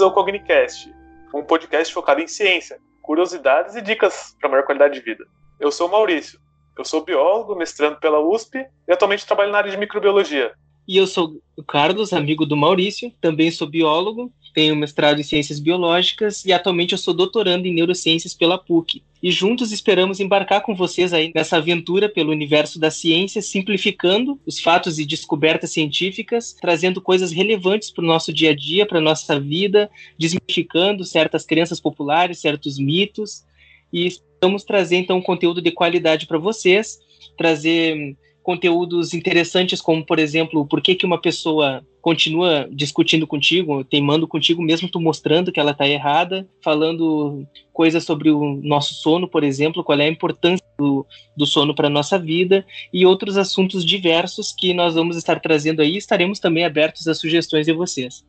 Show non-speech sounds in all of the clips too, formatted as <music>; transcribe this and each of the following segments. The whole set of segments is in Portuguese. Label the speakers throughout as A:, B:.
A: Bem-vindos ao Cognicast, um podcast focado em ciência, curiosidades e dicas para maior qualidade de vida. Eu sou o Maurício, eu sou biólogo, mestrando pela USP e atualmente trabalho na área de microbiologia.
B: E eu sou o Carlos, amigo do Maurício, também sou biólogo, tenho mestrado em ciências biológicas e atualmente eu sou doutorando em neurociências pela PUC. E juntos esperamos embarcar com vocês aí nessa aventura pelo universo da ciência, simplificando os fatos e descobertas científicas, trazendo coisas relevantes para o nosso dia a dia, para a nossa vida, desmistificando certas crenças populares, certos mitos. E estamos trazer então conteúdo de qualidade para vocês, trazer conteúdos interessantes, como, por exemplo, por que, que uma pessoa continua discutindo contigo, teimando contigo, mesmo tu mostrando que ela está errada, falando coisas sobre o nosso sono, por exemplo, qual é a importância do, do sono para a nossa vida, e outros assuntos diversos que nós vamos estar trazendo aí, estaremos também abertos a sugestões de vocês.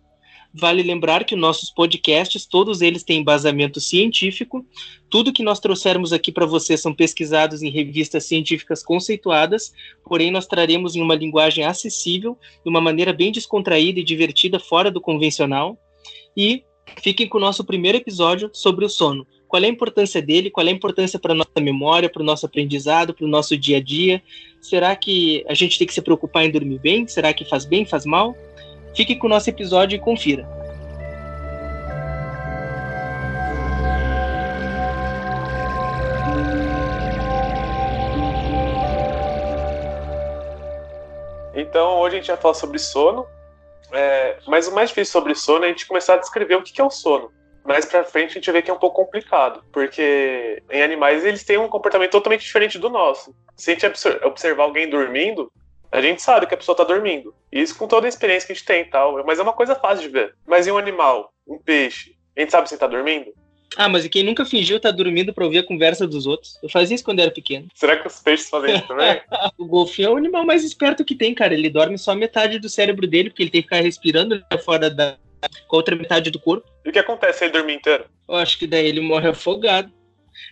B: Vale lembrar que nossos podcasts, todos eles têm embasamento científico. Tudo que nós trouxermos aqui para vocês são pesquisados em revistas científicas conceituadas, porém nós traremos em uma linguagem acessível, de uma maneira bem descontraída e divertida, fora do convencional. E fiquem com o nosso primeiro episódio sobre o sono. Qual é a importância dele? Qual é a importância para nossa memória, para o nosso aprendizado, para o nosso dia a dia? Será que a gente tem que se preocupar em dormir bem? Será que faz bem, faz mal? Fique com o nosso episódio e confira.
A: Então, hoje a gente vai falar sobre sono, é, mas o mais difícil sobre sono é a gente começar a descrever o que é o sono. Mais pra frente a gente vê que é um pouco complicado, porque em animais eles têm um comportamento totalmente diferente do nosso. Se a gente observar alguém dormindo, a gente sabe que a pessoa tá dormindo. Isso com toda a experiência que a gente tem e tal. Mas é uma coisa fácil de ver. Mas e um animal? Um peixe? A gente sabe se ele tá dormindo?
B: Ah, mas e quem nunca fingiu estar tá dormindo pra ouvir a conversa dos outros? Eu fazia isso quando era pequeno.
A: Será que os peixes fazem isso também? <laughs>
B: o golfinho é o animal mais esperto que tem, cara. Ele dorme só metade do cérebro dele, porque ele tem que ficar respirando né, fora da. com a outra metade do corpo.
A: E o que acontece se ele dormir inteiro?
B: Eu acho que daí ele morre afogado.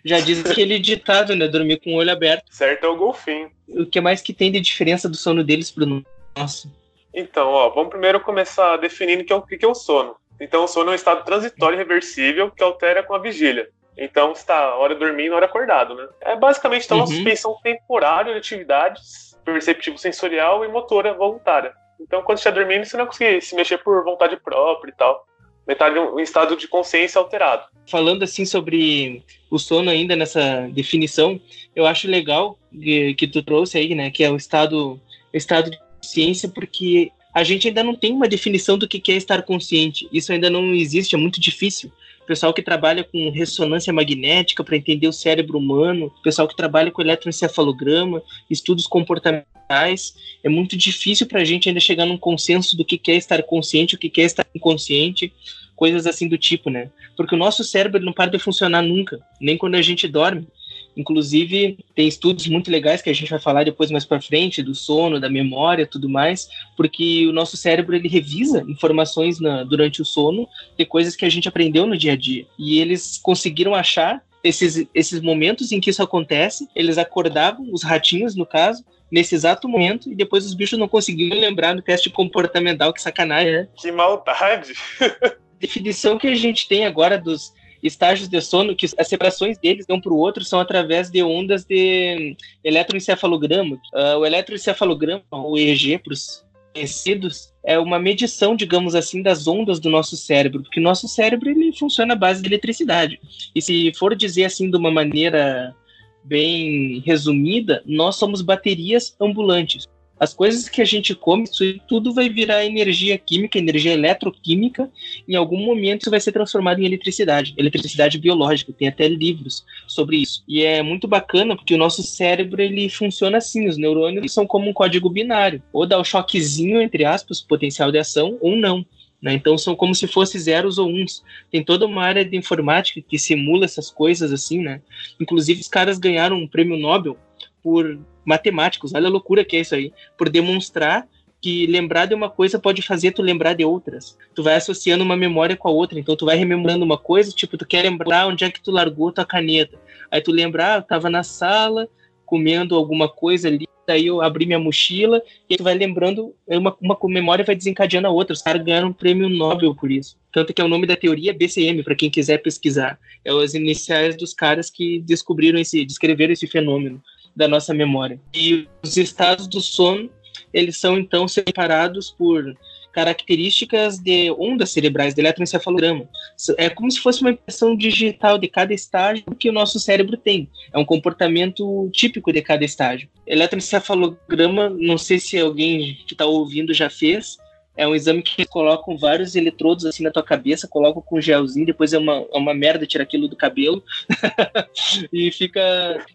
B: Já diz aquele ditado, né? Dormir com o olho aberto.
A: Certo é o golfinho.
B: O que mais que tem de diferença do sono deles pro nosso?
A: Então, ó, vamos primeiro começar definindo que é o que é o sono. Então, o sono é um estado transitório e reversível que altera com a vigília. Então, está hora dormindo, hora acordado, né? É basicamente então, uhum. uma suspensão temporária de atividades perceptivo sensorial e motora voluntária. Então, quando você está dormindo, você não consegue se mexer por vontade própria e tal metade um estado de consciência alterado.
B: Falando assim sobre o sono ainda nessa definição, eu acho legal que, que tu trouxe aí, né, que é o estado, estado de consciência, porque a gente ainda não tem uma definição do que é estar consciente. Isso ainda não existe, é muito difícil. Pessoal que trabalha com ressonância magnética para entender o cérebro humano, pessoal que trabalha com eletroencefalograma, estudos comportamentais, é muito difícil para a gente ainda chegar num consenso do que é estar consciente, o que é estar inconsciente coisas assim do tipo, né? Porque o nosso cérebro não para de funcionar nunca, nem quando a gente dorme. Inclusive, tem estudos muito legais que a gente vai falar depois mais para frente, do sono, da memória, tudo mais, porque o nosso cérebro ele revisa informações na, durante o sono de coisas que a gente aprendeu no dia a dia. E eles conseguiram achar esses, esses momentos em que isso acontece, eles acordavam, os ratinhos no caso, nesse exato momento, e depois os bichos não conseguiam lembrar do teste comportamental, que sacanagem, né?
A: Que maldade! <laughs>
B: definição que a gente tem agora dos estágios de sono, que as separações deles de um para o outro são através de ondas de eletroencefalograma. Uh, o eletroencefalograma, o EEG, para os conhecidos, é uma medição, digamos assim, das ondas do nosso cérebro, porque nosso cérebro ele funciona à base de eletricidade. E se for dizer assim de uma maneira bem resumida, nós somos baterias ambulantes as coisas que a gente come, isso tudo vai virar energia química, energia eletroquímica, em algum momento isso vai ser transformado em eletricidade, eletricidade biológica, tem até livros sobre isso. E é muito bacana porque o nosso cérebro ele funciona assim, os neurônios são como um código binário, ou dá o choquezinho entre aspas, potencial de ação ou não. Né? Então são como se fossem zeros ou uns. Tem toda uma área de informática que simula essas coisas assim, né? Inclusive os caras ganharam um prêmio Nobel por matemáticos, olha a loucura que é isso aí, por demonstrar que lembrar de uma coisa pode fazer tu lembrar de outras. Tu vai associando uma memória com a outra, então tu vai rememorando uma coisa, tipo, tu quer lembrar onde é que tu largou tua caneta. Aí tu lembrar, ah, eu tava na sala comendo alguma coisa ali, daí eu abri minha mochila, e tu vai lembrando, uma, uma memória vai desencadeando a outra. Os caras ganharam um prêmio Nobel por isso. Tanto que é o nome da teoria BCM, para quem quiser pesquisar. É as iniciais dos caras que descobriram esse, descreveram esse fenômeno da nossa memória. E os estados do sono, eles são então separados por características de ondas cerebrais, de eletroencefalograma. É como se fosse uma impressão digital de cada estágio que o nosso cérebro tem. É um comportamento típico de cada estágio. Eletroencefalograma, não sei se alguém que está ouvindo já fez, é um exame que colocam vários eletrodos assim na tua cabeça, colocam com gelzinho, depois é uma, é uma merda tirar aquilo do cabelo. <laughs> e fica.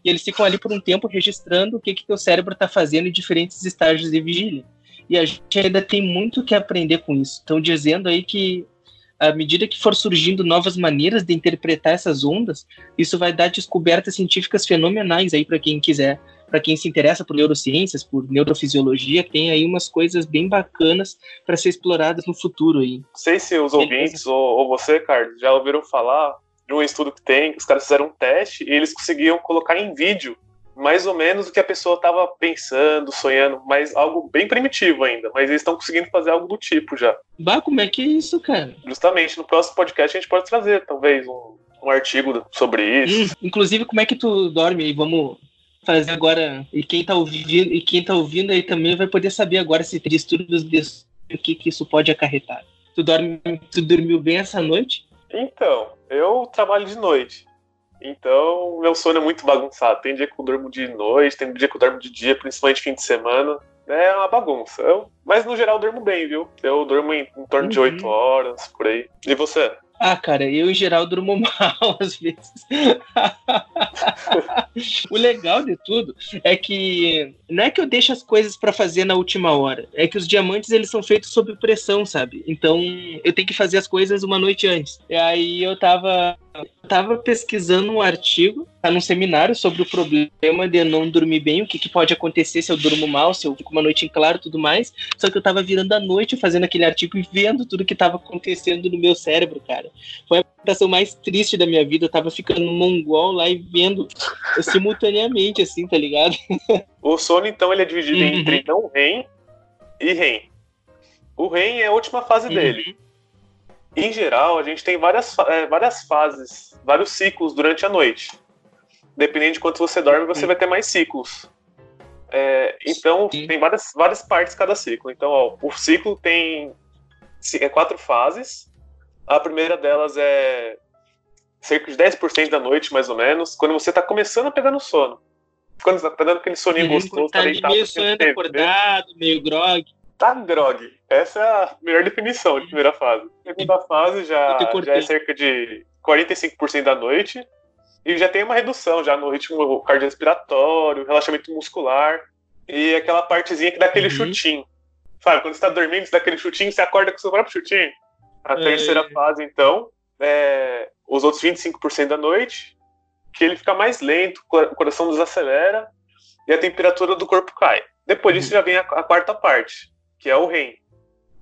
B: E eles ficam ali por um tempo registrando o que que teu cérebro está fazendo em diferentes estágios de vigília. E a gente ainda tem muito que aprender com isso. Estão dizendo aí que à medida que for surgindo novas maneiras de interpretar essas ondas, isso vai dar descobertas científicas fenomenais aí para quem quiser, para quem se interessa por neurociências, por neurofisiologia, tem aí umas coisas bem bacanas para ser exploradas no futuro aí. Não
A: sei se os ouvintes ou, ou você, Carlos, já ouviram falar de um estudo que tem, os caras fizeram um teste e eles conseguiam colocar em vídeo mais ou menos o que a pessoa estava pensando, sonhando, mas algo bem primitivo ainda. Mas eles estão conseguindo fazer algo do tipo já.
B: Bah, como é que é isso, cara?
A: Justamente, no próximo podcast a gente pode trazer, talvez, um, um artigo sobre isso.
B: Hum, inclusive, como é que tu dorme? Vamos fazer agora. E quem tá ouvindo, e quem tá ouvindo aí também vai poder saber agora se tem distúrbios o que, que isso pode acarretar. Tu, dorme, tu dormiu bem essa noite?
A: Então, eu trabalho de noite. Então, meu sono é muito bagunçado. Tem dia que eu durmo de noite, tem dia que eu durmo de dia, principalmente fim de semana. É uma bagunça. Eu, mas no geral eu durmo bem, viu? Eu durmo em, em torno uhum. de 8 horas, por aí. E você?
B: Ah, cara, eu em geral durmo <laughs> mal às vezes. o legal de tudo é que não é que eu deixo as coisas para fazer na última hora, é que os diamantes eles são feitos sob pressão, sabe? Então eu tenho que fazer as coisas uma noite antes. E aí eu tava eu tava pesquisando um artigo, tá num seminário sobre o problema de não dormir bem, o que, que pode acontecer se eu durmo mal, se eu fico uma noite em claro e tudo mais. Só que eu tava virando a noite fazendo aquele artigo e vendo tudo que tava acontecendo no meu cérebro, cara. Foi a apresentação mais triste da minha vida. Eu tava ficando mongol lá e vendo simultaneamente, assim, tá ligado?
A: O sono, então, ele é dividido uhum. entre não REM e REM. O REM é a última fase uhum. dele. Em geral, a gente tem várias, é, várias fases, vários ciclos durante a noite. Dependendo de quanto você dorme, você vai ter mais ciclos. É, então, Sim. tem várias, várias partes cada ciclo. Então, ó, o ciclo tem é quatro fases. A primeira delas é cerca de 10% da noite, mais ou menos, quando você está começando a pegar no sono. Quando você tá dando aquele soninho uhum, gostoso,
B: tá, tá deitado, meio sonhando acordado, meio grog.
A: Tá grog. Essa é a melhor definição de primeira fase. A segunda fase já, já é cerca de 45% da noite. E já tem uma redução já no ritmo cardiorrespiratório, relaxamento muscular. E aquela partezinha que dá aquele uhum. chutinho. Sabe, quando você tá dormindo, você dá aquele chutinho, você acorda com o seu próprio chutinho. A é. terceira fase, então, é os outros 25% da noite, que ele fica mais lento, o coração desacelera e a temperatura do corpo cai. Depois disso uhum. já vem a, a, quarta parte, que é o REM.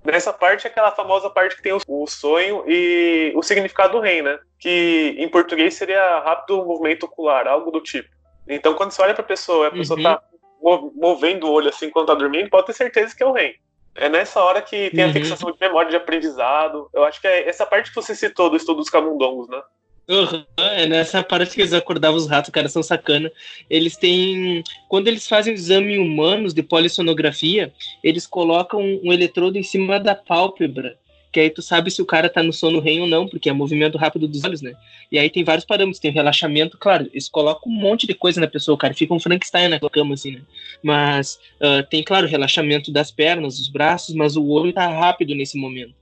A: Nessa parte é aquela famosa parte que tem o, sonho e o significado do REM, né? Que em português seria rápido movimento ocular, algo do tipo. Então quando você olha para a pessoa, a pessoa está uhum. movendo o olho assim quando está dormindo, pode ter certeza que é o REM. É nessa hora que tem a uhum. fixação de memória de aprendizado. Eu acho que é essa parte que você citou do estudo dos camundongos, né?
B: Uhum, é nessa parte que eles acordavam os ratos, cara, são sacana. Eles têm. Quando eles fazem o exame humanos de polissonografia, eles colocam um eletrodo em cima da pálpebra. Que aí tu sabe se o cara tá no sono REM ou não, porque é movimento rápido dos olhos, né? E aí tem vários parâmetros, tem relaxamento, claro, eles colocam um monte de coisa na pessoa, cara, fica um Frankenstein na cama, assim, né? Mas uh, tem, claro, relaxamento das pernas, dos braços, mas o olho tá rápido nesse momento.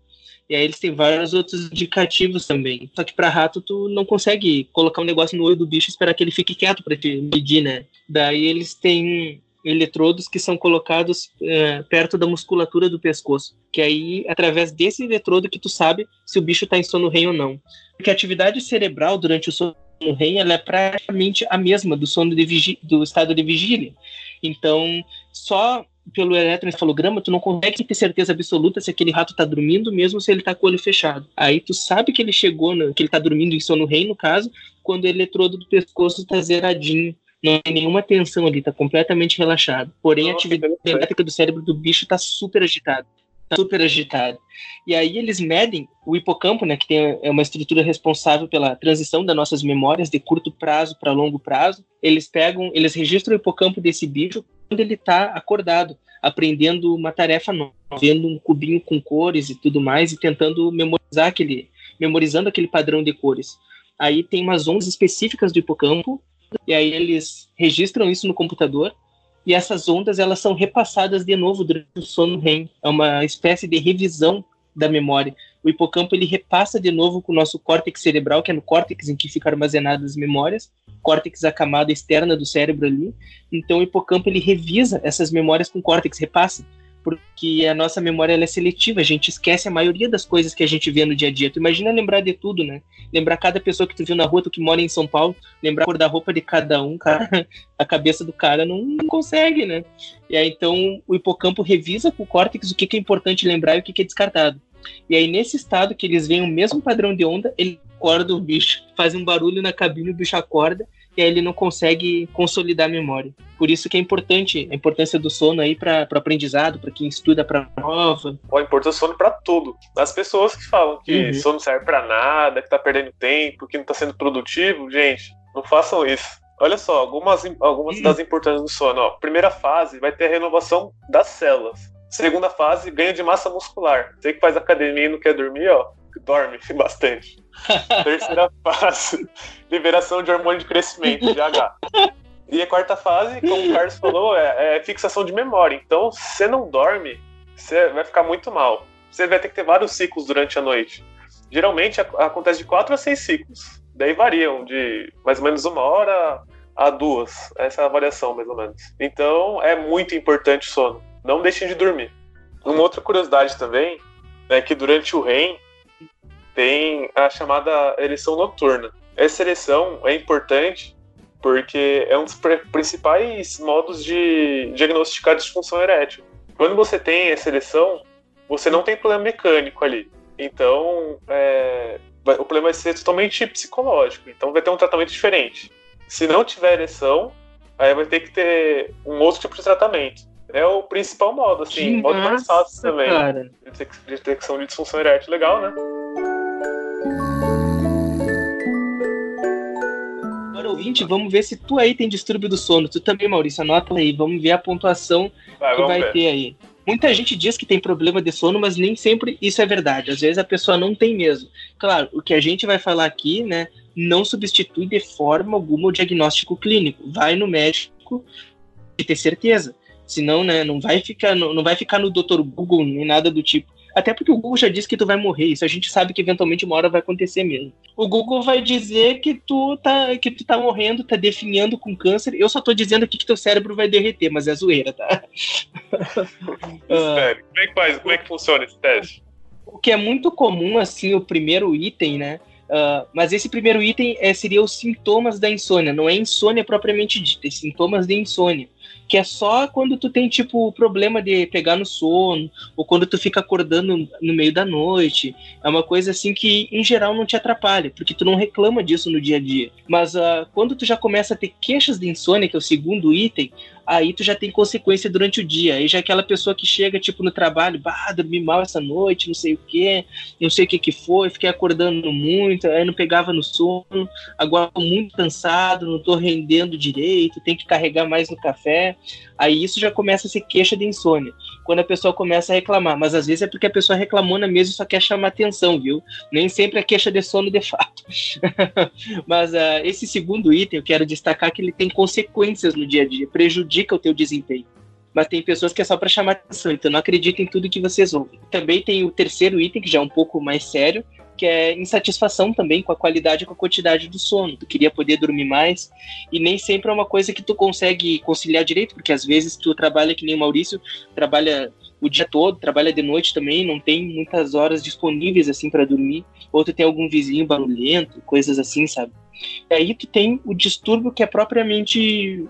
B: E aí eles têm vários outros indicativos também. Só que para rato tu não consegue colocar um negócio no olho do bicho e esperar que ele fique quieto para te medir, né? Daí eles têm eletrodos que são colocados é, perto da musculatura do pescoço, que aí através desse eletrodo que tu sabe se o bicho está em sono REM ou não. Porque a atividade cerebral durante o sono REM ela é praticamente a mesma do sono do estado de vigília. Então, só pelo eletroencefalograma, tu não consegue ter certeza absoluta se aquele rato tá dormindo, mesmo se ele tá com o olho fechado. Aí tu sabe que ele chegou, no, que ele tá dormindo em sono REM, no caso, quando o eletrodo do pescoço tá zeradinho Não tem nenhuma tensão ali, tá completamente relaxado. Porém, a atividade elétrica do cérebro do bicho tá super agitada. Tá super agitada. E aí eles medem o hipocampo, né, que tem, é uma estrutura responsável pela transição das nossas memórias de curto prazo para longo prazo. Eles pegam, eles registram o hipocampo desse bicho ele está acordado, aprendendo uma tarefa nova, vendo um cubinho com cores e tudo mais e tentando memorizar aquele, memorizando aquele padrão de cores. Aí tem umas ondas específicas do hipocampo e aí eles registram isso no computador e essas ondas elas são repassadas de novo durante o sono REM. É uma espécie de revisão da memória. O hipocampo ele repassa de novo com o nosso córtex cerebral, que é no córtex em que ficam armazenadas as memórias, córtex a camada externa do cérebro ali. Então o hipocampo ele revisa essas memórias com o córtex, repassa porque a nossa memória é seletiva, a gente esquece a maioria das coisas que a gente vê no dia a dia. Tu imagina lembrar de tudo, né? Lembrar cada pessoa que tu viu na rua, tu que mora em São Paulo, lembrar a cor da roupa de cada um, cara, <laughs> a cabeça do cara não, não, consegue, né? E aí então o hipocampo revisa com o córtex o que, que é importante lembrar e o que, que é descartado. E aí nesse estado que eles veem o mesmo padrão de onda, ele acorda o bicho, faz um barulho na cabine, o bicho acorda e aí ele não consegue consolidar a memória. Por isso que é importante a importância do sono aí para o aprendizado, para quem estuda para prova.
A: Pô, a importância do sono para tudo. As pessoas que falam que uhum. sono serve para nada, que tá perdendo tempo, que não tá sendo produtivo, gente, não façam isso. Olha só, algumas, algumas uhum. das importâncias do sono. Ó. Primeira fase vai ter a renovação das células. Segunda fase, ganho de massa muscular. Você que faz academia e não quer dormir, ó, dorme <laughs> bastante. Terceira <laughs> fase, liberação de hormônio de crescimento, GH. E a quarta fase, como o Carlos falou, é, é fixação de memória. Então, se você não dorme, você vai ficar muito mal. Você vai ter que ter vários ciclos durante a noite. Geralmente acontece de quatro a seis ciclos. Daí variam de mais ou menos uma hora a duas. Essa é a variação, mais ou menos. Então, é muito importante o sono. Não deixem de dormir. Uma outra curiosidade também é que durante o REM, tem a chamada ereção noturna. Essa ereção é importante porque é um dos principais modos de diagnosticar disfunção erétil. Quando você tem essa ereção, você não tem problema mecânico ali. Então, é, o problema vai ser totalmente psicológico. Então, vai ter um tratamento diferente. Se não tiver ereção, aí vai ter que ter um outro tipo de tratamento. É o principal modo, assim, o modo mais fácil também. Cara. De detecção de disfunção erétil, legal, né?
B: ouvinte, vamos ver se tu aí tem distúrbio do sono. Tu também, Maurício, anota aí. Vamos ver a pontuação vai, que vai ver. ter aí. Muita gente diz que tem problema de sono, mas nem sempre isso é verdade. Às vezes a pessoa não tem mesmo. Claro, o que a gente vai falar aqui, né, não substitui de forma alguma o diagnóstico clínico. Vai no médico e ter certeza. Senão, né, não vai ficar, não, não vai ficar no Dr. Google nem nada do tipo. Até porque o Google já disse que tu vai morrer. Isso a gente sabe que eventualmente uma hora vai acontecer mesmo. O Google vai dizer que tu tá, que tu tá morrendo, tá definhando com câncer. Eu só tô dizendo aqui que teu cérebro vai derreter, mas é zoeira, tá? <laughs>
A: Sério, como é que faz? Como é que funciona esse teste?
B: O que é muito comum, assim, o primeiro item, né? Uh, mas esse primeiro item é, seria os sintomas da insônia, não é insônia propriamente dita, é sintomas de insônia que é só quando tu tem, tipo, problema de pegar no sono, ou quando tu fica acordando no meio da noite. É uma coisa, assim, que, em geral, não te atrapalha, porque tu não reclama disso no dia a dia. Mas uh, quando tu já começa a ter queixas de insônia, que é o segundo item, aí tu já tem consequência durante o dia. Aí já é aquela pessoa que chega, tipo, no trabalho, bah, dormi mal essa noite, não sei o que, não sei o que que foi, fiquei acordando muito, aí não pegava no sono, agora tô muito cansado, não tô rendendo direito, tem que carregar mais no café. Aí isso já começa a ser queixa de insônia. Quando a pessoa começa a reclamar, mas às vezes é porque a pessoa reclamou na mesa e só quer chamar atenção, viu? Nem sempre é queixa de sono de fato. <laughs> mas uh, esse segundo item eu quero destacar que ele tem consequências no dia a dia, prejudica o teu desempenho mas tem pessoas que é só para chamar atenção, então não acreditem em tudo que vocês ouvem. Também tem o terceiro item, que já é um pouco mais sério, que é insatisfação também com a qualidade e com a quantidade do sono. Tu queria poder dormir mais e nem sempre é uma coisa que tu consegue conciliar direito, porque às vezes tu trabalha que nem o Maurício, trabalha o dia todo, trabalha de noite também, não tem muitas horas disponíveis assim para dormir, ou tu tem algum vizinho barulhento, coisas assim, sabe? E aí tu tem o distúrbio que é propriamente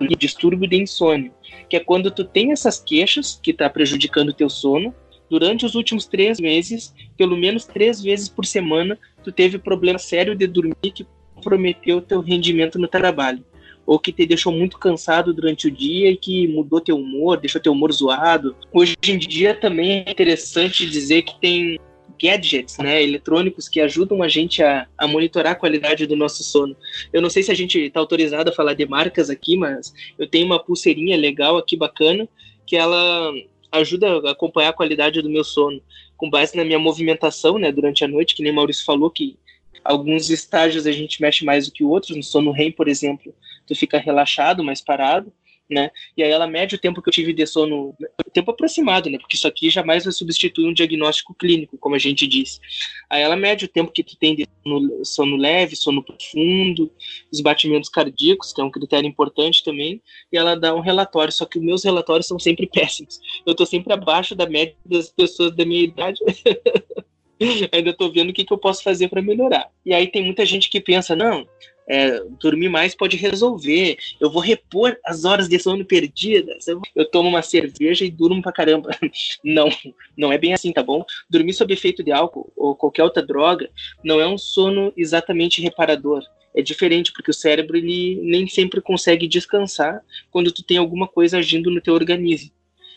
B: o distúrbio de insônia, que é quando tu tem essas queixas que está prejudicando o teu sono, durante os últimos três meses, pelo menos três vezes por semana, tu teve problema sério de dormir que comprometeu teu rendimento no trabalho. ou que te deixou muito cansado durante o dia e que mudou teu humor, deixou teu humor zoado. Hoje em dia também é interessante dizer que tem gadgets, né, eletrônicos que ajudam a gente a, a, monitorar a qualidade do nosso sono. Eu não sei se a gente está autorizado a falar de marcas aqui, mas eu tenho uma pulseirinha legal aqui, bacana, que ela ajuda a acompanhar a qualidade do meu sono, com base na minha movimentação, né, durante a noite, que nem Maurício falou que alguns estágios a gente mexe mais do que outros, no sono REM, por exemplo, tu fica relaxado, mais parado, né? E aí ela mede o tempo que eu tive de sono, tempo aproximado, né? Porque isso aqui jamais vai substituir um diagnóstico clínico, como a gente disse. Aí ela mede o tempo que tu tem de sono, sono leve, sono profundo, os batimentos cardíacos, que é um critério importante também, e ela dá um relatório, só que os meus relatórios são sempre <laughs> péssimos. Eu tô sempre abaixo da média das pessoas da minha idade. <laughs> Ainda tô vendo o que, que eu posso fazer para melhorar. E aí tem muita gente que pensa, não, é, dormir mais pode resolver. Eu vou repor as horas de sono perdidas. Eu, eu, tomo uma cerveja e durmo pra caramba. <laughs> Não, não é bem assim, tá bom? Dormir sob efeito de álcool ou qualquer outra droga não é um sono exatamente reparador. É diferente porque o cérebro ele nem sempre consegue descansar quando tu tem alguma coisa agindo no teu organismo.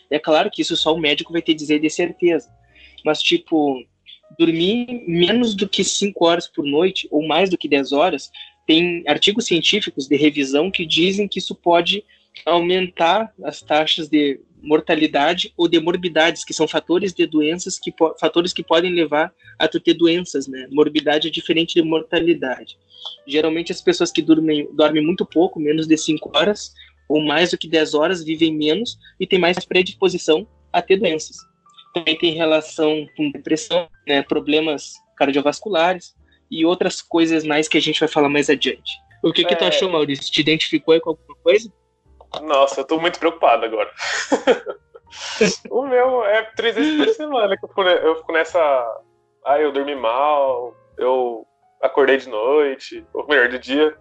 B: É claro que isso só o médico vai te dizer de certeza. Mas tipo, dormir menos do que 5 horas por noite ou mais do que 10 horas tem artigos científicos de revisão que dizem que isso pode aumentar as taxas de mortalidade ou de morbidades, que são fatores de doenças que fatores que podem levar a tu ter doenças, né? Morbidade é diferente de mortalidade. Geralmente as pessoas que dormem, dormem muito pouco, menos de 5 horas ou mais do que 10 horas, vivem menos e têm mais predisposição a ter doenças. Também tem relação com depressão, né, problemas cardiovasculares, e outras coisas mais que a gente vai falar mais adiante. O que, é... que tu é. achou, Maurício? Te identificou aí com alguma coisa?
A: Nossa, eu tô muito preocupado agora. <laughs> o meu é três vezes por semana que eu fico, eu fico nessa. Ah, eu dormi mal, eu acordei de noite, ou melhor, de dia.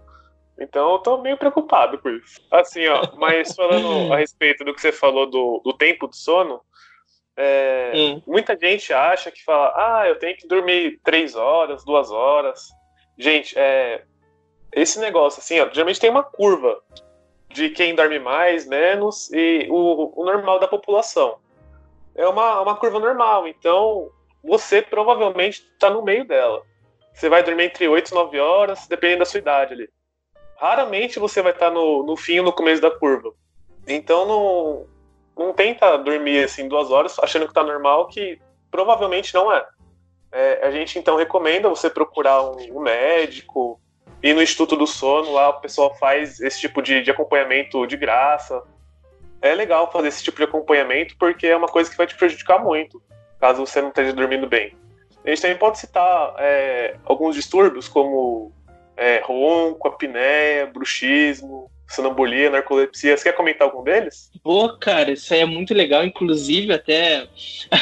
A: Então eu tô meio preocupado com isso. Assim, ó, mas falando a respeito do que você falou do, do tempo de sono, é, hum. Muita gente acha que fala, ah, eu tenho que dormir três horas, duas horas. Gente, é, esse negócio, assim, ó, geralmente tem uma curva de quem dorme mais, menos e o, o normal da população. É uma, uma curva normal, então você provavelmente está no meio dela. Você vai dormir entre 8 e 9 horas, dependendo da sua idade ali. Raramente você vai estar tá no, no fim ou no começo da curva. Então não, não tenta dormir assim duas horas achando que tá normal, que provavelmente não é. é a gente então recomenda você procurar um, um, médico, ir no Instituto do Sono, lá o pessoal faz esse tipo de, de acompanhamento de graça. É legal fazer esse tipo de acompanhamento porque é uma coisa que vai te prejudicar muito, caso você não esteja dormindo bem. A gente também pode citar é, alguns distúrbios como é, ronco, apneia, bruxismo, sonambulia, narcolepsia. Você quer comentar algum deles?
B: Pô, cara, isso aí é muito legal. Inclusive, até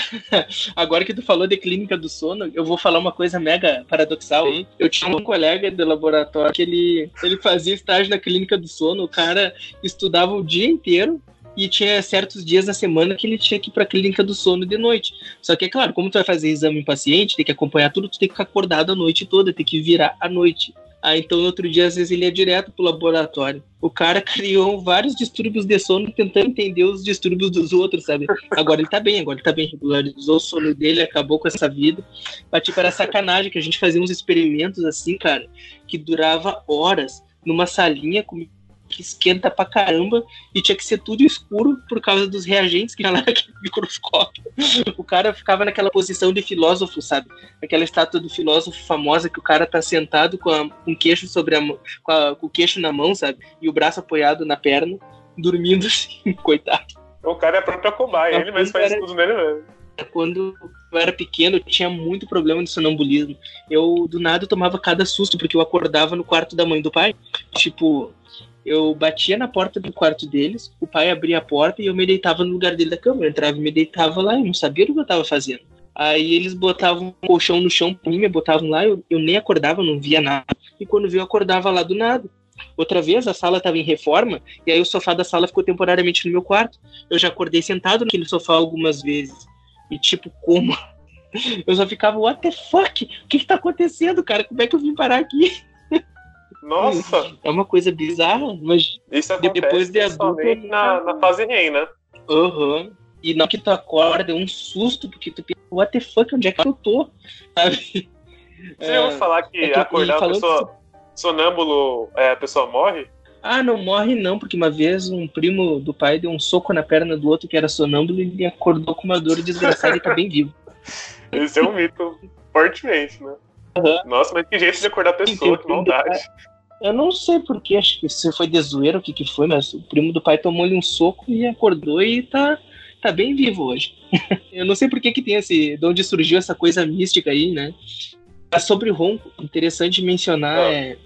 B: <laughs> agora que tu falou de clínica do sono, eu vou falar uma coisa mega paradoxal. Sim. Eu tinha um colega de laboratório que ele, ele fazia estágio na clínica do sono. O cara estudava o dia inteiro e tinha certos dias da semana que ele tinha que ir pra clínica do sono de noite. Só que, é claro, como tu vai fazer exame em paciente, tem que acompanhar tudo, tu tem que ficar acordado a noite toda, tem que virar à noite. Aí então no outro dia, às vezes, ele ia direto pro laboratório. O cara <laughs> criou vários distúrbios de sono tentando entender os distúrbios dos outros, sabe? Agora ele tá bem, agora ele tá bem, regularizou o sono dele, acabou com essa vida. Mas tipo, era sacanagem que a gente fazia uns experimentos assim, cara, que durava horas numa salinha com que esquenta pra caramba e tinha que ser tudo escuro por causa dos reagentes que já lá <laughs> naquele microscópio. O cara ficava naquela posição de filósofo, sabe? Aquela estátua do filósofo famosa que o cara tá sentado com, a, com o queixo sobre a com, a, com o queixo na mão, sabe? E o braço apoiado na perna, dormindo assim, <laughs> coitado.
A: O cara é a própria cobaia, ele mesmo faz era... tudo nele mesmo
B: quando eu era pequeno, eu tinha muito problema de sonambulismo. Eu, do nada, tomava cada susto, porque eu acordava no quarto da mãe do pai. Tipo, eu batia na porta do quarto deles, o pai abria a porta e eu me deitava no lugar dele da cama. Eu entrava e me deitava lá, eu não sabia o que eu estava fazendo. Aí eles botavam um colchão no chão pra mim, me botavam lá, eu, eu nem acordava, não via nada. E quando vi, eu acordava lá do nada. Outra vez a sala estava em reforma e aí o sofá da sala ficou temporariamente no meu quarto. Eu já acordei sentado naquele sofá algumas vezes. E tipo, como? <laughs> Eu só ficava, what the fuck? O que que tá acontecendo, cara? Como é que eu vim parar aqui?
A: Nossa!
B: É uma coisa bizarra, mas
A: Isso
B: depois de adulto.
A: na, na fase REM, né?
B: Aham. E não que tu acorda, é um susto, porque tu pensa, what the fuck, onde é que eu tô? Sabe?
A: Você ouviu falar que
B: é que-
A: acordar a pessoa sonâmbulo, é, a pessoa morre?
B: Ah, não morre não, porque uma vez um primo do pai deu um soco na perna do outro que era sonâmbulo e ele acordou com uma dor desgraçada e tá bem vivo.
A: Esse é um mito fortemente, né? Nossa, mas que jeito de acordar a pessoa, que maldade.
B: Eu não sei porquê, acho que se foi de zoeira o que, que foi, mas o primo do pai tomou-lhe um soco e acordou e tá, tá bem vivo hoje. <laughs> Eu não sei por que, que tem esse. de onde surgiu essa coisa mística aí, né? Mas sobre o ronco, interessante mencionar
A: Ah.
B: é.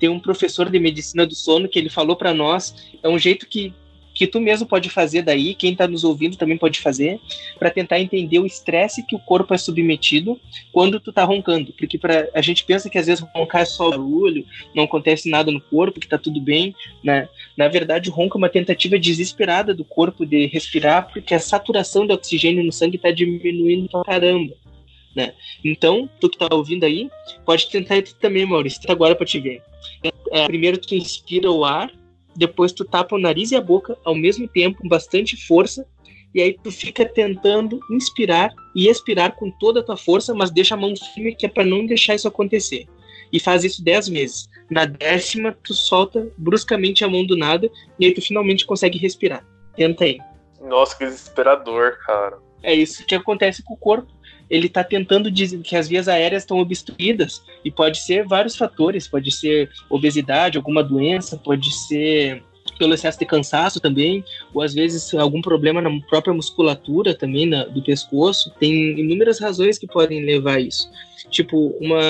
B: Tem um professor de medicina do sono que ele falou para nós, é um jeito que, que tu mesmo pode fazer daí, quem tá nos ouvindo também pode fazer, para tentar entender o estresse que o corpo é submetido quando tu tá roncando. Porque pra, a gente pensa que às vezes roncar é só barulho, não acontece nada no corpo, que tá tudo bem, né? Na verdade, o ronco é uma tentativa desesperada do corpo de respirar, porque a saturação de oxigênio no sangue tá diminuindo pra caramba, né? Então, tu que tá ouvindo aí, pode tentar ir também, Maurício, agora pra te ver. É, primeiro tu inspira o ar, depois tu tapa o nariz e a boca ao mesmo tempo, com bastante força, e aí tu fica tentando inspirar e expirar com toda a tua força, mas deixa a mão firme que é para não deixar isso acontecer. E faz isso dez vezes. Na décima, tu solta bruscamente a mão do nada e aí tu finalmente consegue respirar. Tenta aí.
A: Nossa, que desesperador, cara.
B: É isso que acontece com o corpo. Ele está tentando dizer que as vias aéreas estão obstruídas e pode ser vários fatores, pode ser obesidade, alguma doença, pode ser pelo excesso de cansaço também, ou às vezes algum problema na própria musculatura também na, do pescoço. Tem inúmeras razões que podem levar a isso. Tipo, uma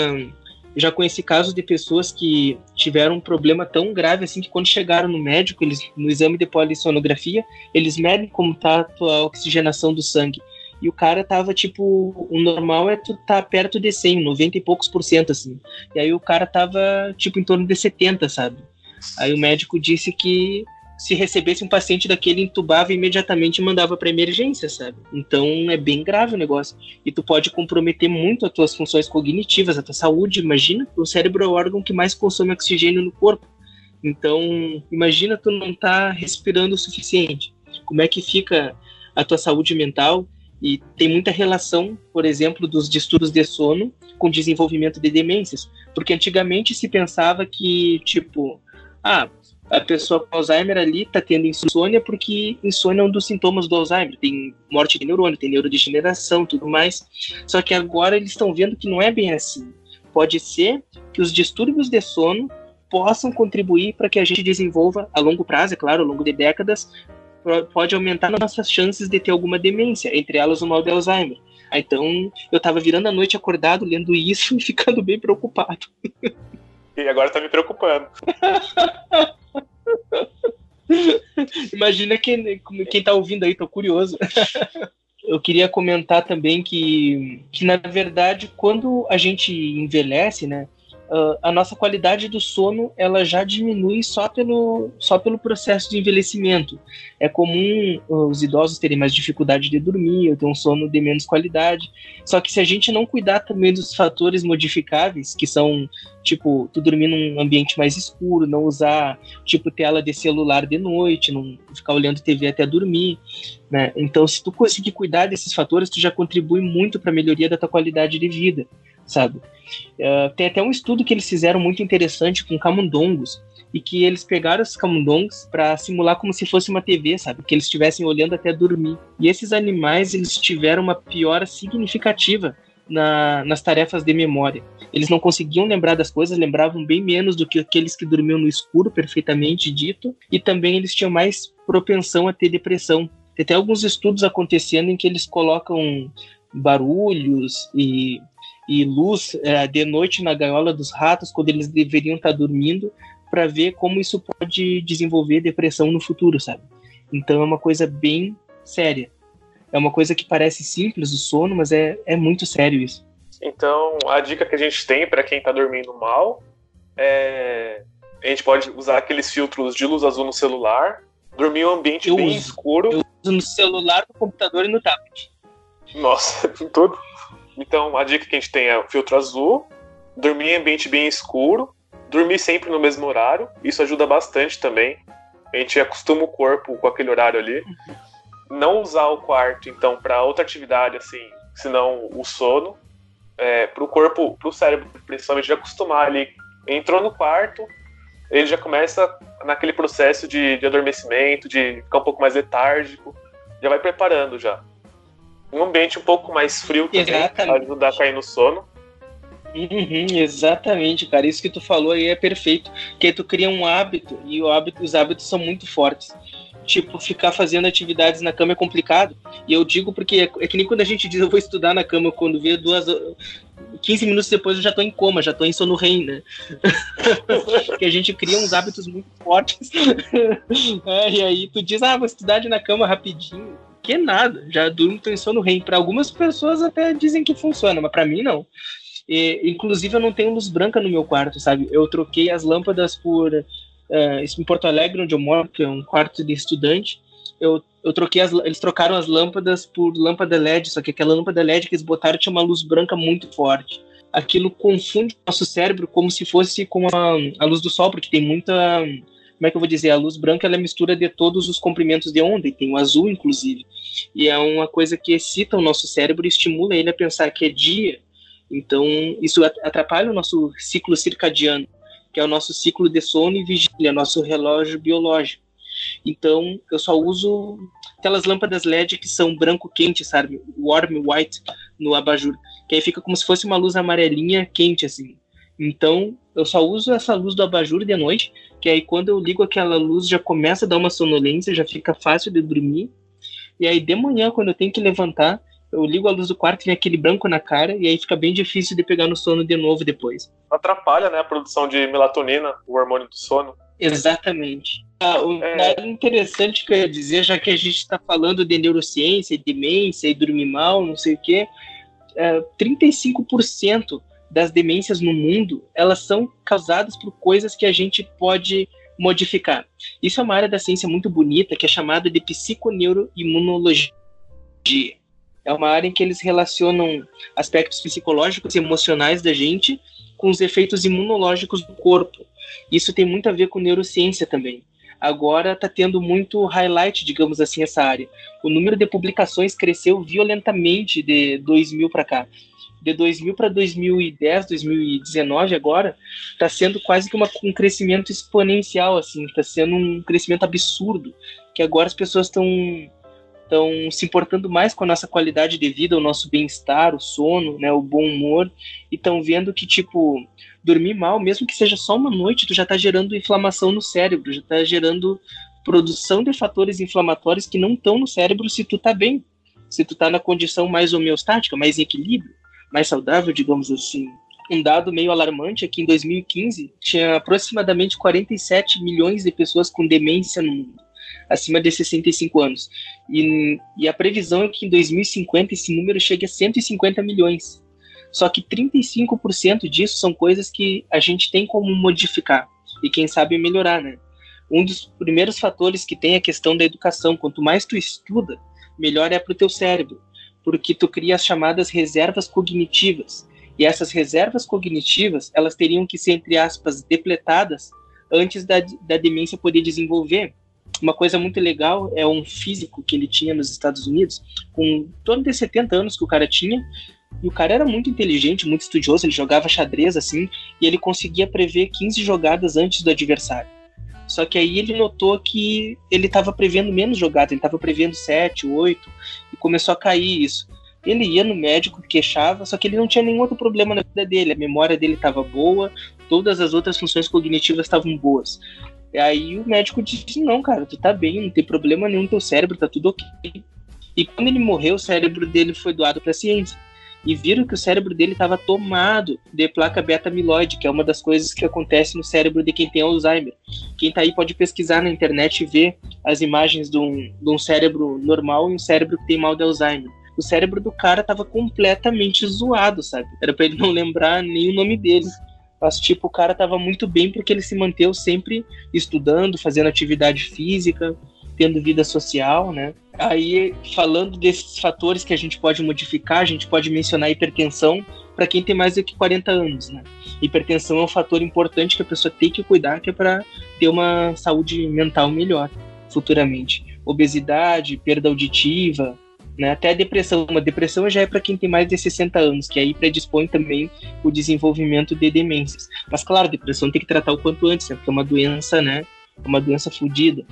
B: já conheci casos de pessoas que tiveram um problema tão grave assim que quando chegaram no médico, eles no exame de polissonografia, eles medem como tá a oxigenação do sangue. E o cara tava tipo, o normal é tu tá perto de 100, 90 e poucos por cento assim. E aí o cara tava tipo em torno de 70, sabe? Aí o médico disse que se recebesse um paciente daquele, entubava imediatamente e mandava para emergência, sabe? Então é bem grave o negócio. E tu pode comprometer muito as tuas funções cognitivas, a tua saúde. Imagina, o cérebro é o órgão que mais consome oxigênio no corpo. Então, imagina tu não tá respirando o suficiente. Como é que fica a tua saúde mental? E tem muita relação, por exemplo, dos distúrbios de sono com desenvolvimento de demências. Porque antigamente se pensava que, tipo, ah, a pessoa com Alzheimer ali tá tendo insônia porque insônia é um dos sintomas do Alzheimer. Tem morte de neurônio, tem neurodegeneração, tudo mais. Só que agora eles estão vendo que não é bem assim. Pode ser que os distúrbios de sono possam contribuir para que a gente desenvolva a longo prazo, é claro, ao longo de décadas, pode aumentar nossas chances de ter alguma demência, entre elas o mal de Alzheimer. Então, eu estava virando a noite acordado, lendo isso <laughs> e ficando bem preocupado.
A: E agora tá me preocupando. <laughs>
B: Imagina quem, quem tá ouvindo aí, tô curioso. <laughs> Eu queria comentar também que, que, na verdade, quando a gente envelhece, né, uh, a nossa qualidade do sono ela já diminui só pelo, só pelo processo de envelhecimento. É comum uh, os idosos terem mais dificuldade de dormir, ou ter um sono de menos qualidade. Só que se a gente não cuidar também dos fatores modificáveis, que são tipo, tu dormir num ambiente mais escuro, não usar, tipo, tela de celular de noite, não ficar olhando TV até dormir, né? Então, se tu conseguir cuidar desses fatores, tu já contribui muito para a melhoria da tua qualidade de vida, sabe? Uh, tem até um estudo que eles fizeram muito interessante com camundongos, e que eles pegaram os camundongos para simular como se fosse uma TV, sabe? Que eles estivessem olhando até dormir. E esses animais, eles tiveram uma piora significativa na, nas tarefas de memória. Eles não conseguiam lembrar das coisas, lembravam bem menos do que aqueles que dormiam no escuro, perfeitamente dito, e também eles tinham mais propensão a ter depressão. Tem até alguns estudos acontecendo em que eles colocam barulhos e, e luz é, de noite na gaiola dos ratos quando eles deveriam estar dormindo para ver como isso pode desenvolver depressão no futuro, sabe? Então é uma coisa bem séria. É uma coisa que parece simples, o sono, mas é, é muito sério isso.
A: Então, a dica que a gente tem para quem está dormindo mal é. A gente pode usar aqueles filtros de luz azul no celular, dormir em um ambiente
B: Eu
A: bem
B: uso.
A: escuro.
B: Eu uso no celular, no computador e no tablet.
A: Nossa, <laughs> tudo. Então, a dica que a gente tem é filtro azul, dormir em ambiente bem escuro, dormir sempre no mesmo horário, isso ajuda bastante também. A gente acostuma o corpo com aquele horário ali. Não usar o quarto, então, para outra atividade, assim, senão o sono. É, para o corpo, para o cérebro, principalmente, já acostumar ali. Entrou no quarto, ele já começa naquele processo de, de adormecimento, de ficar um pouco mais letárgico, já vai preparando já. Um ambiente um pouco mais frio também, para ajudar a cair no sono.
B: Uhum, exatamente, cara. Isso que tu falou aí é perfeito. Que aí tu cria um hábito e hábito, os hábitos são muito fortes. Tipo, ficar fazendo atividades na cama é complicado. E eu digo porque é, é que nem quando a gente diz eu vou estudar na cama, quando vê duas. 15 minutos depois eu já tô em coma, já tô em sono REM, né? <laughs> que a gente cria uns hábitos muito fortes. <laughs> é, e aí tu diz, ah, vou estudar na cama rapidinho. Que nada, já durmo, em sono REM. Para algumas pessoas até dizem que funciona, mas para mim não. E, inclusive, eu não tenho luz branca no meu quarto, sabe? Eu troquei as lâmpadas por. Uh, em Porto Alegre, onde eu moro, que é um quarto de estudante. Eu, eu troquei as, eles trocaram as lâmpadas por lâmpada LED, só que aquela lâmpada LED que eles botaram tinha uma luz branca muito forte. Aquilo confunde o nosso cérebro como se fosse com a, a luz do sol, porque tem muita. Como é que eu vou dizer? A luz branca ela é mistura de todos os comprimentos de onda, e tem o azul, inclusive. E é uma coisa que excita o nosso cérebro e estimula ele a pensar que é dia então, isso atrapalha o nosso ciclo circadiano, que é o nosso ciclo de sono e vigília, nosso relógio biológico. Então, eu só uso aquelas lâmpadas LED que são branco quente, sabe? Warm white no abajur, que aí fica como se fosse uma luz amarelinha quente, assim. Então, eu só uso essa luz do abajur de noite, que aí quando eu ligo aquela luz já começa a dar uma sonolência, já fica fácil de dormir. E aí de manhã, quando eu tenho que levantar, eu ligo a luz do quarto e vem aquele branco na cara, e aí fica bem difícil de pegar no sono de novo depois.
A: Atrapalha, né, a produção de melatonina, o hormônio do sono.
B: Exatamente. Ah, o é... interessante que eu ia dizer, já que a gente está falando de neurociência, demência e dormir mal, não sei o quê, é, 35% das demências no mundo, elas são causadas por coisas que a gente pode modificar. Isso é uma área da ciência muito bonita, que é chamada de psiconeuroimunologia é uma área em que eles relacionam aspectos psicológicos e emocionais da gente com os efeitos imunológicos do corpo. Isso tem muito a ver com neurociência também. Agora está tendo muito highlight, digamos assim, essa área. O número de publicações cresceu violentamente de 2000 para cá. De 2000 para 2010, 2019 agora, está sendo quase que uma, um crescimento exponencial, assim, está sendo um crescimento absurdo, que agora as pessoas estão estão se importando mais com a nossa qualidade de vida, o nosso bem-estar, o sono, né, o bom humor, e estão vendo que, tipo, dormir mal, mesmo que seja só uma noite, tu já está gerando inflamação no cérebro, já está gerando produção de fatores inflamatórios que não estão no cérebro se tu tá bem, se tu tá na condição mais homeostática, mais em equilíbrio, mais saudável, digamos assim. Um dado meio alarmante é que em 2015 tinha aproximadamente 47 milhões de pessoas com demência no mundo acima de 65 anos. E, e a previsão é que em 2050 esse número chegue a 150 milhões. Só que 35% disso são coisas que a gente tem como modificar e quem sabe melhorar, né? Um dos primeiros fatores que tem é a questão da educação. Quanto mais tu estuda, melhor é para o teu cérebro, porque tu cria as chamadas reservas cognitivas. E essas reservas cognitivas, elas teriam que ser, entre aspas, depletadas antes da, da demência poder desenvolver. Uma coisa muito legal é um físico que ele tinha nos Estados Unidos, com torno de 70 anos que o cara tinha, e o cara era muito inteligente, muito estudioso, ele jogava xadrez assim, e ele conseguia prever 15 jogadas antes do adversário. Só que aí ele notou que ele estava prevendo menos jogadas, ele estava prevendo 7, 8, e começou a cair isso. Ele ia no médico, queixava, só que ele não tinha nenhum outro problema na vida dele, a memória dele estava boa, todas as outras funções cognitivas estavam boas. E aí o médico disse: Não, cara, tu tá bem, não tem problema nenhum no teu cérebro, tá tudo ok. E quando ele morreu, o cérebro dele foi doado para a ciência. E viram que o cérebro dele estava tomado de placa beta-amiloide, que é uma das coisas que acontece no cérebro de quem tem Alzheimer. Quem tá aí pode pesquisar na internet e ver as imagens de um, de um cérebro normal e um cérebro que tem mal de Alzheimer. O cérebro do cara estava completamente zoado, sabe? Era para ele não lembrar nem o nome dele. Mas, tipo, o cara tava muito bem porque ele se manteve sempre estudando, fazendo atividade física, tendo vida social, né? Aí, falando desses fatores que a gente pode modificar, a gente pode mencionar a hipertensão. para quem tem mais do que 40 anos, né? Hipertensão é um fator importante que a pessoa tem que cuidar, que é para ter uma saúde mental melhor futuramente. Obesidade, perda auditiva, né? Até a depressão. Uma depressão já é para quem tem mais de 60 anos, que aí predispõe também o desenvolvimento de demências. Mas claro, depressão tem que tratar o quanto antes, né? porque é uma doença, né? É uma doença fodida.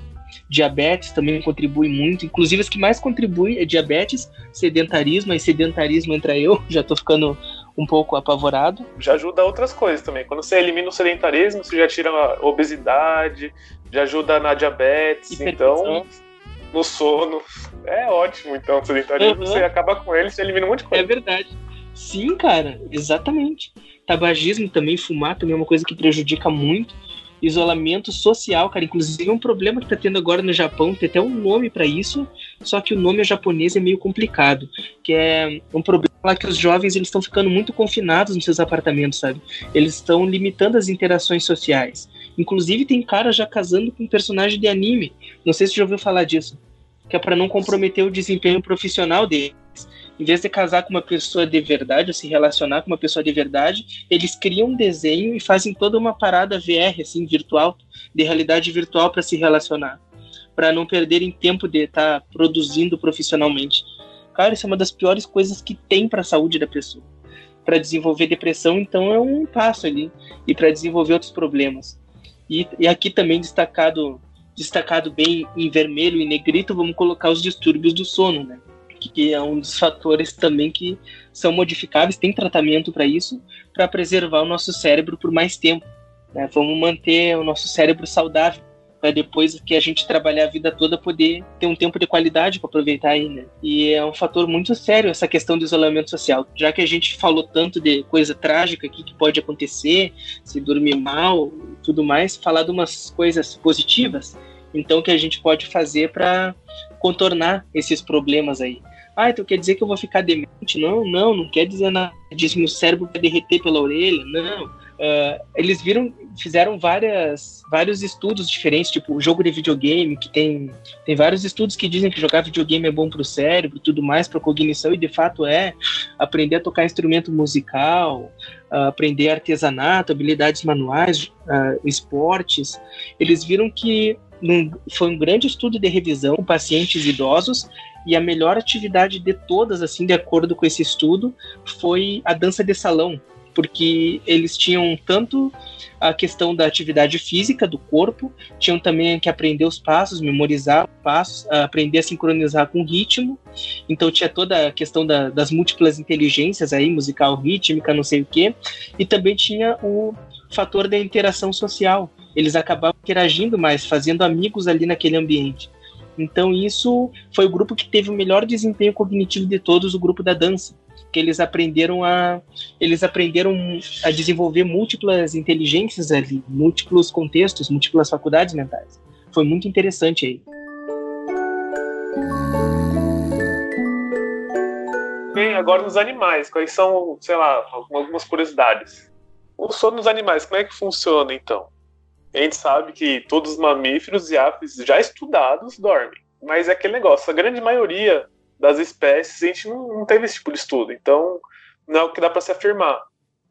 B: Diabetes também contribui muito, inclusive as que mais contribuem é diabetes, sedentarismo, e sedentarismo entra eu, <laughs> já tô ficando um pouco apavorado.
A: Já ajuda outras coisas também. Quando você elimina o sedentarismo, você já tira a obesidade, já ajuda na diabetes, então no sono. É ótimo, então, o sedentarismo, uhum. você acaba com ele, você elimina um monte de coisa.
B: É verdade. Sim, cara, exatamente. Tabagismo também, fumar também é uma coisa que prejudica muito isolamento social, cara. Inclusive, é um problema que tá tendo agora no Japão, tem até um nome para isso, só que o nome japonês é meio complicado, que é um problema lá que os jovens eles estão ficando muito confinados nos seus apartamentos, sabe? Eles estão limitando as interações sociais. Inclusive, tem cara já casando com um personagem de anime. Não sei se você já ouviu falar disso. Que é para não comprometer o desempenho profissional deles em vez de casar com uma pessoa de verdade, ou se relacionar com uma pessoa de verdade, eles criam um desenho e fazem toda uma parada VR, assim, virtual, de realidade virtual para se relacionar, para não perderem tempo de estar tá produzindo profissionalmente. Cara, isso é uma das piores coisas que tem para a saúde da pessoa. Para desenvolver depressão, então, é um passo ali, e para desenvolver outros problemas. E, e aqui também destacado destacado bem em vermelho e negrito, vamos colocar os distúrbios do sono, né? Que é um dos fatores também que são modificáveis, tem tratamento para isso, para preservar o nosso cérebro por mais tempo. Né? Vamos manter o nosso cérebro saudável, para depois que a gente trabalhar a vida toda poder ter um tempo de qualidade para aproveitar ainda. E é um fator muito sério essa questão do isolamento social. Já que a gente falou tanto de coisa trágica aqui que pode acontecer, se dormir mal, tudo mais, falar de umas coisas positivas. Então, que a gente pode fazer para contornar esses problemas aí. Ah, então quer dizer que eu vou ficar demente? Não, não, não quer dizer nada. Diz meu cérebro vai derreter pela orelha. Não. Uh, eles viram, fizeram várias, vários estudos diferentes, tipo o jogo de videogame, que tem, tem vários estudos que dizem que jogar videogame é bom para o cérebro, tudo mais, para cognição, e de fato é. Aprender a tocar instrumento musical, uh, aprender artesanato, habilidades manuais, uh, esportes. Eles viram que num, foi um grande estudo de revisão com pacientes idosos e a melhor atividade de todas, assim, de acordo com esse estudo, foi a dança de salão, porque eles tinham tanto a questão da atividade física do corpo, tinham também que aprender os passos, memorizar os passos, aprender a sincronizar com o ritmo. Então tinha toda a questão da, das múltiplas inteligências aí, musical, rítmica, não sei o quê. E também tinha o fator da interação social. Eles acabavam interagindo mais, fazendo amigos ali naquele ambiente. Então isso foi o grupo que teve o melhor desempenho cognitivo de todos, o grupo da dança, que eles aprenderam a eles aprenderam a desenvolver múltiplas inteligências ali, múltiplos contextos, múltiplas faculdades mentais. Foi muito interessante aí.
A: Bem, agora nos animais, quais são, sei lá, algumas curiosidades. O sono nos animais, como é que funciona então? A gente sabe que todos os mamíferos e aves já estudados dormem. Mas é aquele negócio, a grande maioria das espécies a gente não, não teve esse tipo de estudo. Então, não é o que dá para se afirmar.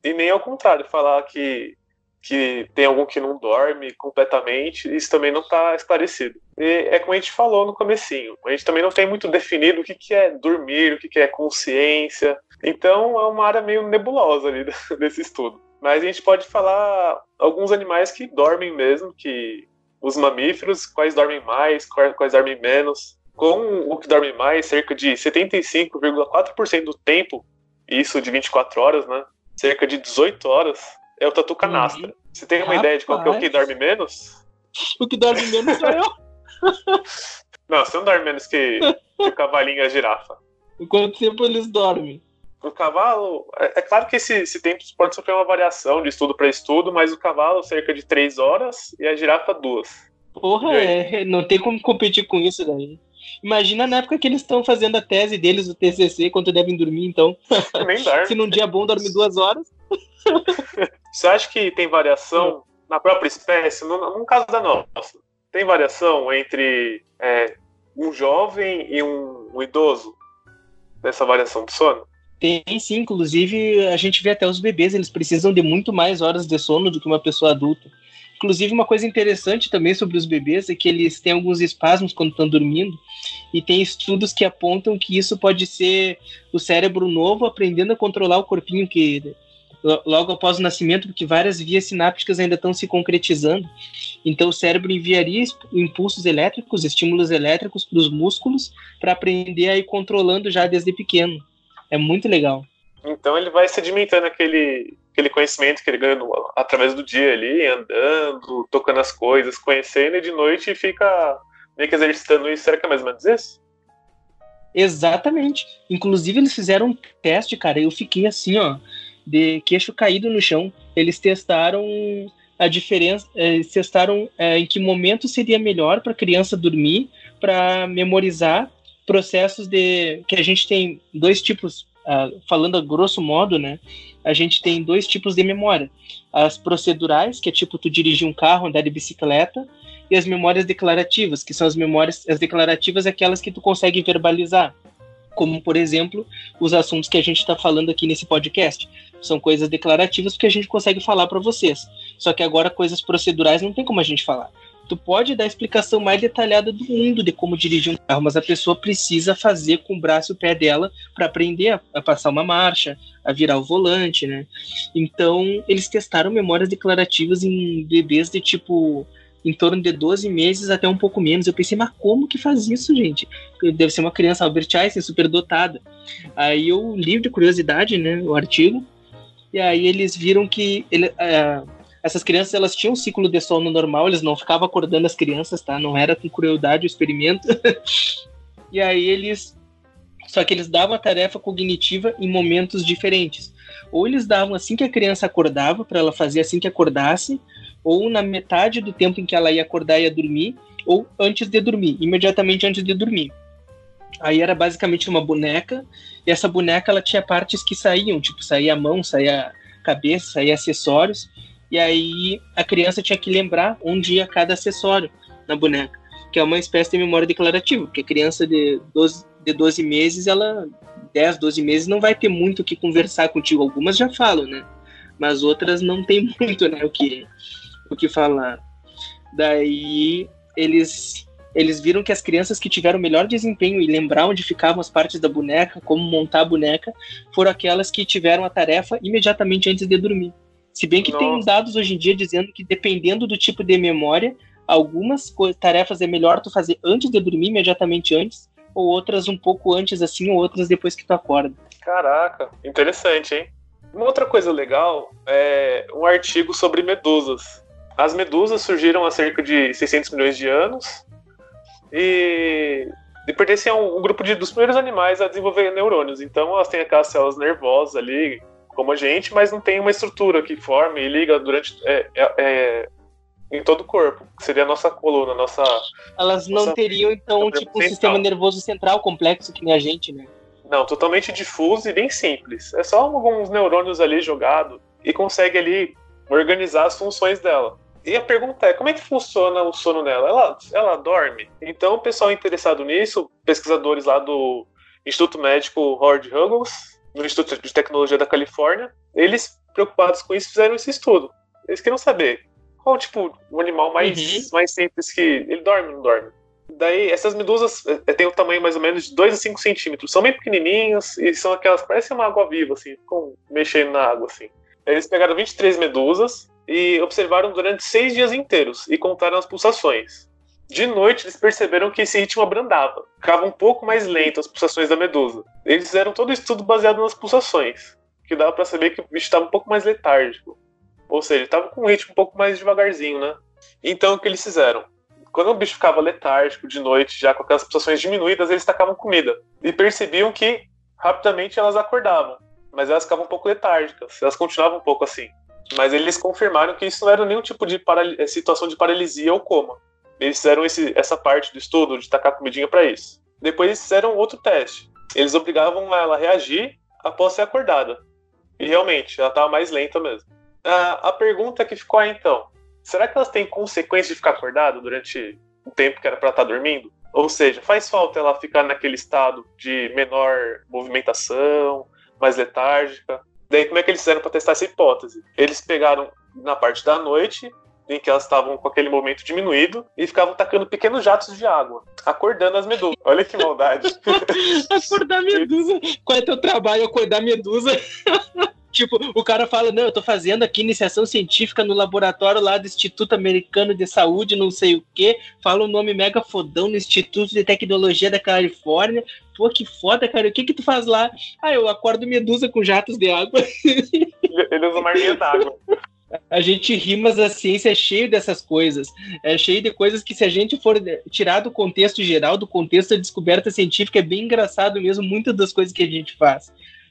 A: E nem ao contrário, falar que, que tem algum que não dorme completamente, isso também não está esclarecido. E é como a gente falou no comecinho, a gente também não tem muito definido o que, que é dormir, o que, que é consciência. Então, é uma área meio nebulosa ali <laughs> desse estudo. Mas a gente pode falar alguns animais que dormem mesmo, que os mamíferos, quais dormem mais, quais dormem menos. Com o que dorme mais, cerca de 75,4% do tempo, isso de 24 horas, né? Cerca de 18 horas, é o tatu canastra. Uhum. Você tem uma Rapaz. ideia de qual que é o que dorme menos?
B: O que dorme menos sou eu.
A: não, você não dorme menos que, que o cavalinho e a girafa.
B: quanto tempo eles dormem?
A: O cavalo, é, é, claro que esse, esse tempo pode sofrer uma variação de estudo para estudo, mas o cavalo cerca de três horas e a girafa duas.
B: Porra, é, não tem como competir com isso daí. Imagina na época que eles estão fazendo a tese deles, o TCC, quanto devem dormir, então. Nem. <laughs> Se num dia bom dorme duas horas. <laughs>
A: Você acha que tem variação na própria espécie? No, no caso da nossa, tem variação entre é, um jovem e um, um idoso? Nessa variação do sono?
B: Tem sim, inclusive a gente vê até os bebês, eles precisam de muito mais horas de sono do que uma pessoa adulta. Inclusive, uma coisa interessante também sobre os bebês é que eles têm alguns espasmos quando estão dormindo, e tem estudos que apontam que isso pode ser o cérebro novo aprendendo a controlar o corpinho que logo após o nascimento, porque várias vias sinápticas ainda estão se concretizando. Então, o cérebro enviaria impulsos elétricos, estímulos elétricos para os músculos, para aprender a ir controlando já desde pequeno. É muito legal.
A: Então, ele vai sedimentando aquele, aquele conhecimento que ele ganha no, através do dia ali, andando, tocando as coisas, conhecendo, e de noite fica meio que exercitando isso. Será que é mais ou menos isso?
B: Exatamente. Inclusive, eles fizeram um teste, cara, eu fiquei assim, ó de queixo caído no chão. Eles testaram a diferença, eles testaram é, em que momento seria melhor para a criança dormir, para memorizar processos de que a gente tem dois tipos, uh, falando a grosso modo, né? A gente tem dois tipos de memória: as procedurais, que é tipo tu dirigir um carro, andar de bicicleta, e as memórias declarativas, que são as memórias, as declarativas, aquelas que tu consegue verbalizar como, por exemplo, os assuntos que a gente está falando aqui nesse podcast. São coisas declarativas porque a gente consegue falar para vocês. Só que agora coisas procedurais não tem como a gente falar. Tu pode dar a explicação mais detalhada do mundo de como dirigir um carro, mas a pessoa precisa fazer com o braço e o pé dela para aprender a, a, passar uma marcha, a virar o volante, né? Então, eles testaram memórias declarativas em bebês de tipo em torno de 12 meses até um pouco menos. Eu pensei, mas como que faz isso, gente? Deve ser uma criança Albert Einstein super dotada. Aí eu li de curiosidade, né, o artigo, e aí eles viram que ele, uh, essas crianças elas tinham um ciclo de sono normal, eles não ficavam acordando as crianças, tá? Não era com crueldade o experimento. <laughs> e aí eles só que eles davam a tarefa cognitiva em momentos diferentes. Ou eles davam assim que a criança acordava, para ela fazer assim que acordasse, ou na metade do tempo em que ela ia acordar e ia dormir, ou antes de dormir, imediatamente antes de dormir. Aí era basicamente uma boneca, e essa boneca ela tinha partes que saíam, tipo, saía a mão, saía a cabeça, saía acessórios, e aí a criança tinha que lembrar onde ia cada acessório na boneca, que é uma espécie de memória declarativa, porque a criança de 12, de 12 meses, ela 10, 12 meses não vai ter muito o que conversar contigo, algumas já falam, né? Mas outras não tem <laughs> muito, né, o que o que falar. Daí eles eles viram que as crianças que tiveram melhor desempenho e lembrar onde ficavam as partes da boneca, como montar a boneca, foram aquelas que tiveram a tarefa imediatamente antes de dormir. Se bem que Nossa. tem dados hoje em dia dizendo que dependendo do tipo de memória, algumas tarefas é melhor tu fazer antes de dormir, imediatamente antes, ou outras um pouco antes assim, ou outras depois que tu acorda.
A: Caraca, interessante, hein? Uma outra coisa legal é um artigo sobre medusas. As medusas surgiram há cerca de 600 milhões de anos e, e pertencem a um, um grupo de, dos primeiros animais a desenvolver neurônios. Então elas têm aquelas células nervosas ali, como a gente, mas não tem uma estrutura que forme e liga durante é, é, é, em todo o corpo, que seria a nossa coluna, nossa.
B: Elas não
A: nossa,
B: teriam, então, tipo, um sistema nervoso central complexo que nem a gente, né?
A: Não, totalmente difuso e bem simples. É só alguns neurônios ali jogados e consegue ali organizar as funções dela. E a pergunta é, como é que funciona o sono dela? Ela, ela dorme? Então, o pessoal interessado nisso, pesquisadores lá do Instituto Médico Howard Hughes, no Instituto de Tecnologia da Califórnia, eles, preocupados com isso, fizeram esse estudo. Eles queriam saber qual, tipo, o animal mais, uhum. mais simples que... Ele dorme ou não dorme? Daí, essas medusas é, têm o um tamanho mais ou menos de 2 a 5 centímetros. São bem pequenininhas e são aquelas, parecem uma água viva, assim, ficam mexendo na água, assim. Eles pegaram 23 medusas e observaram durante seis dias inteiros e contaram as pulsações. De noite, eles perceberam que esse ritmo abrandava, ficava um pouco mais lento as pulsações da medusa. Eles fizeram todo o estudo baseado nas pulsações, que dava para saber que o bicho estava um pouco mais letárgico. Ou seja, estava com um ritmo um pouco mais devagarzinho, né? Então, o que eles fizeram? Quando o bicho ficava letárgico de noite, já com aquelas pulsações diminuídas, eles tacavam comida. E percebiam que rapidamente elas acordavam. Mas elas ficavam um pouco letárgicas, elas continuavam um pouco assim. Mas eles confirmaram que isso não era nenhum tipo de situação de paralisia ou coma. Eles fizeram esse, essa parte do estudo de tacar comidinha para isso. Depois eles fizeram outro teste. Eles obrigavam ela a reagir após ser acordada. E realmente, ela estava mais lenta mesmo. A, a pergunta que ficou aí então: será que elas têm consequência de ficar acordada durante o tempo que era para estar tá dormindo? Ou seja, faz falta ela ficar naquele estado de menor movimentação, mais letárgica. Daí, como é que eles fizeram para testar essa hipótese? Eles pegaram na parte da noite, em que elas estavam com aquele momento diminuído, e ficavam tacando pequenos jatos de água, acordando as medusas. Olha que maldade. <laughs>
B: Acordar medusa. Qual é teu trabalho? Acordar medusa. <laughs> Tipo, o cara fala, não, eu tô fazendo aqui iniciação científica no laboratório lá do Instituto Americano de Saúde, não sei o quê. Fala o um nome mega fodão no Instituto de Tecnologia da Califórnia. Pô, que foda, cara. O que que tu faz lá? Ah, eu acordo medusa com jatos de água.
A: Ele usa marquinha d'água. <laughs>
B: A gente ri, mas a ciência é cheia dessas coisas. É cheio de coisas que, se a gente for tirar do contexto geral, do contexto da descoberta científica, é bem engraçado mesmo, muitas das coisas que a gente faz.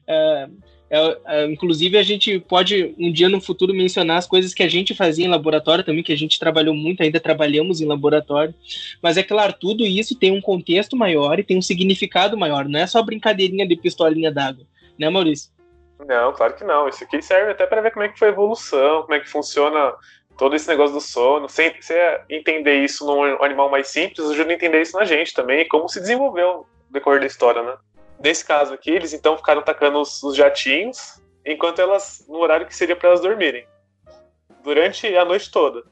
B: Uh, é, é, inclusive, a gente pode um dia no futuro mencionar as coisas que a gente fazia em laboratório também, que a gente trabalhou muito, ainda trabalhamos em laboratório. Mas é claro, tudo isso tem um contexto maior e tem um significado maior. Não é só brincadeirinha de pistolinha d'água, né, Maurício?
A: Não, claro que não. Isso aqui serve até para ver como é que foi a evolução, como é que funciona todo esse negócio do sono. Sem você entender isso num animal mais simples, ajuda a entender isso na gente também, como se desenvolveu no decorrer da história, né? Nesse caso aqui, eles então ficaram tacando os, os jatinhos, enquanto elas, no horário que seria para elas dormirem, durante a noite toda.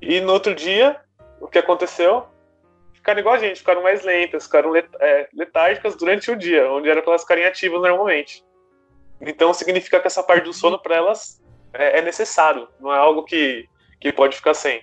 A: E no outro dia, o que aconteceu? Ficaram igual a gente, ficaram mais lentas, ficaram let, é, letárgicas durante o dia, onde era para elas ficarem ativas normalmente. Então significa que essa parte do sono para elas é, é necessário, não é algo que, que pode ficar sem.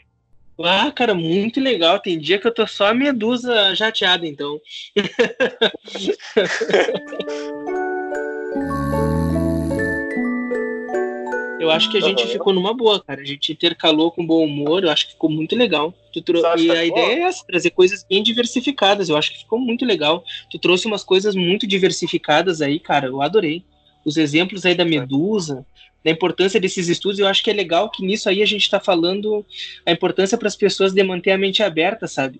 B: Ah, cara, muito legal. Tem dia que eu tô só a medusa jateada, então. <laughs> eu acho que a gente uhum. ficou numa boa, cara. A gente intercalou com bom humor, eu acho que ficou muito legal. Tro... E a ideia é essa, trazer coisas bem diversificadas. Eu acho que ficou muito legal. Tu trouxe umas coisas muito diversificadas aí, cara. Eu adorei. Os exemplos aí da Medusa, da importância desses estudos, eu acho que é legal que nisso aí a gente está falando a importância para as pessoas de manter a mente aberta, sabe?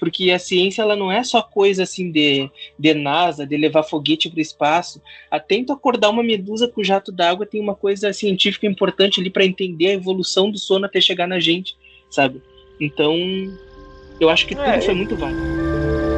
B: Porque a ciência ela não é só coisa assim de, de NASA, de levar foguete para o espaço. Atento acordar uma medusa com jato d'água tem uma coisa científica importante ali para entender a evolução do sono até chegar na gente, sabe? Então, eu acho que tudo é, foi muito válido.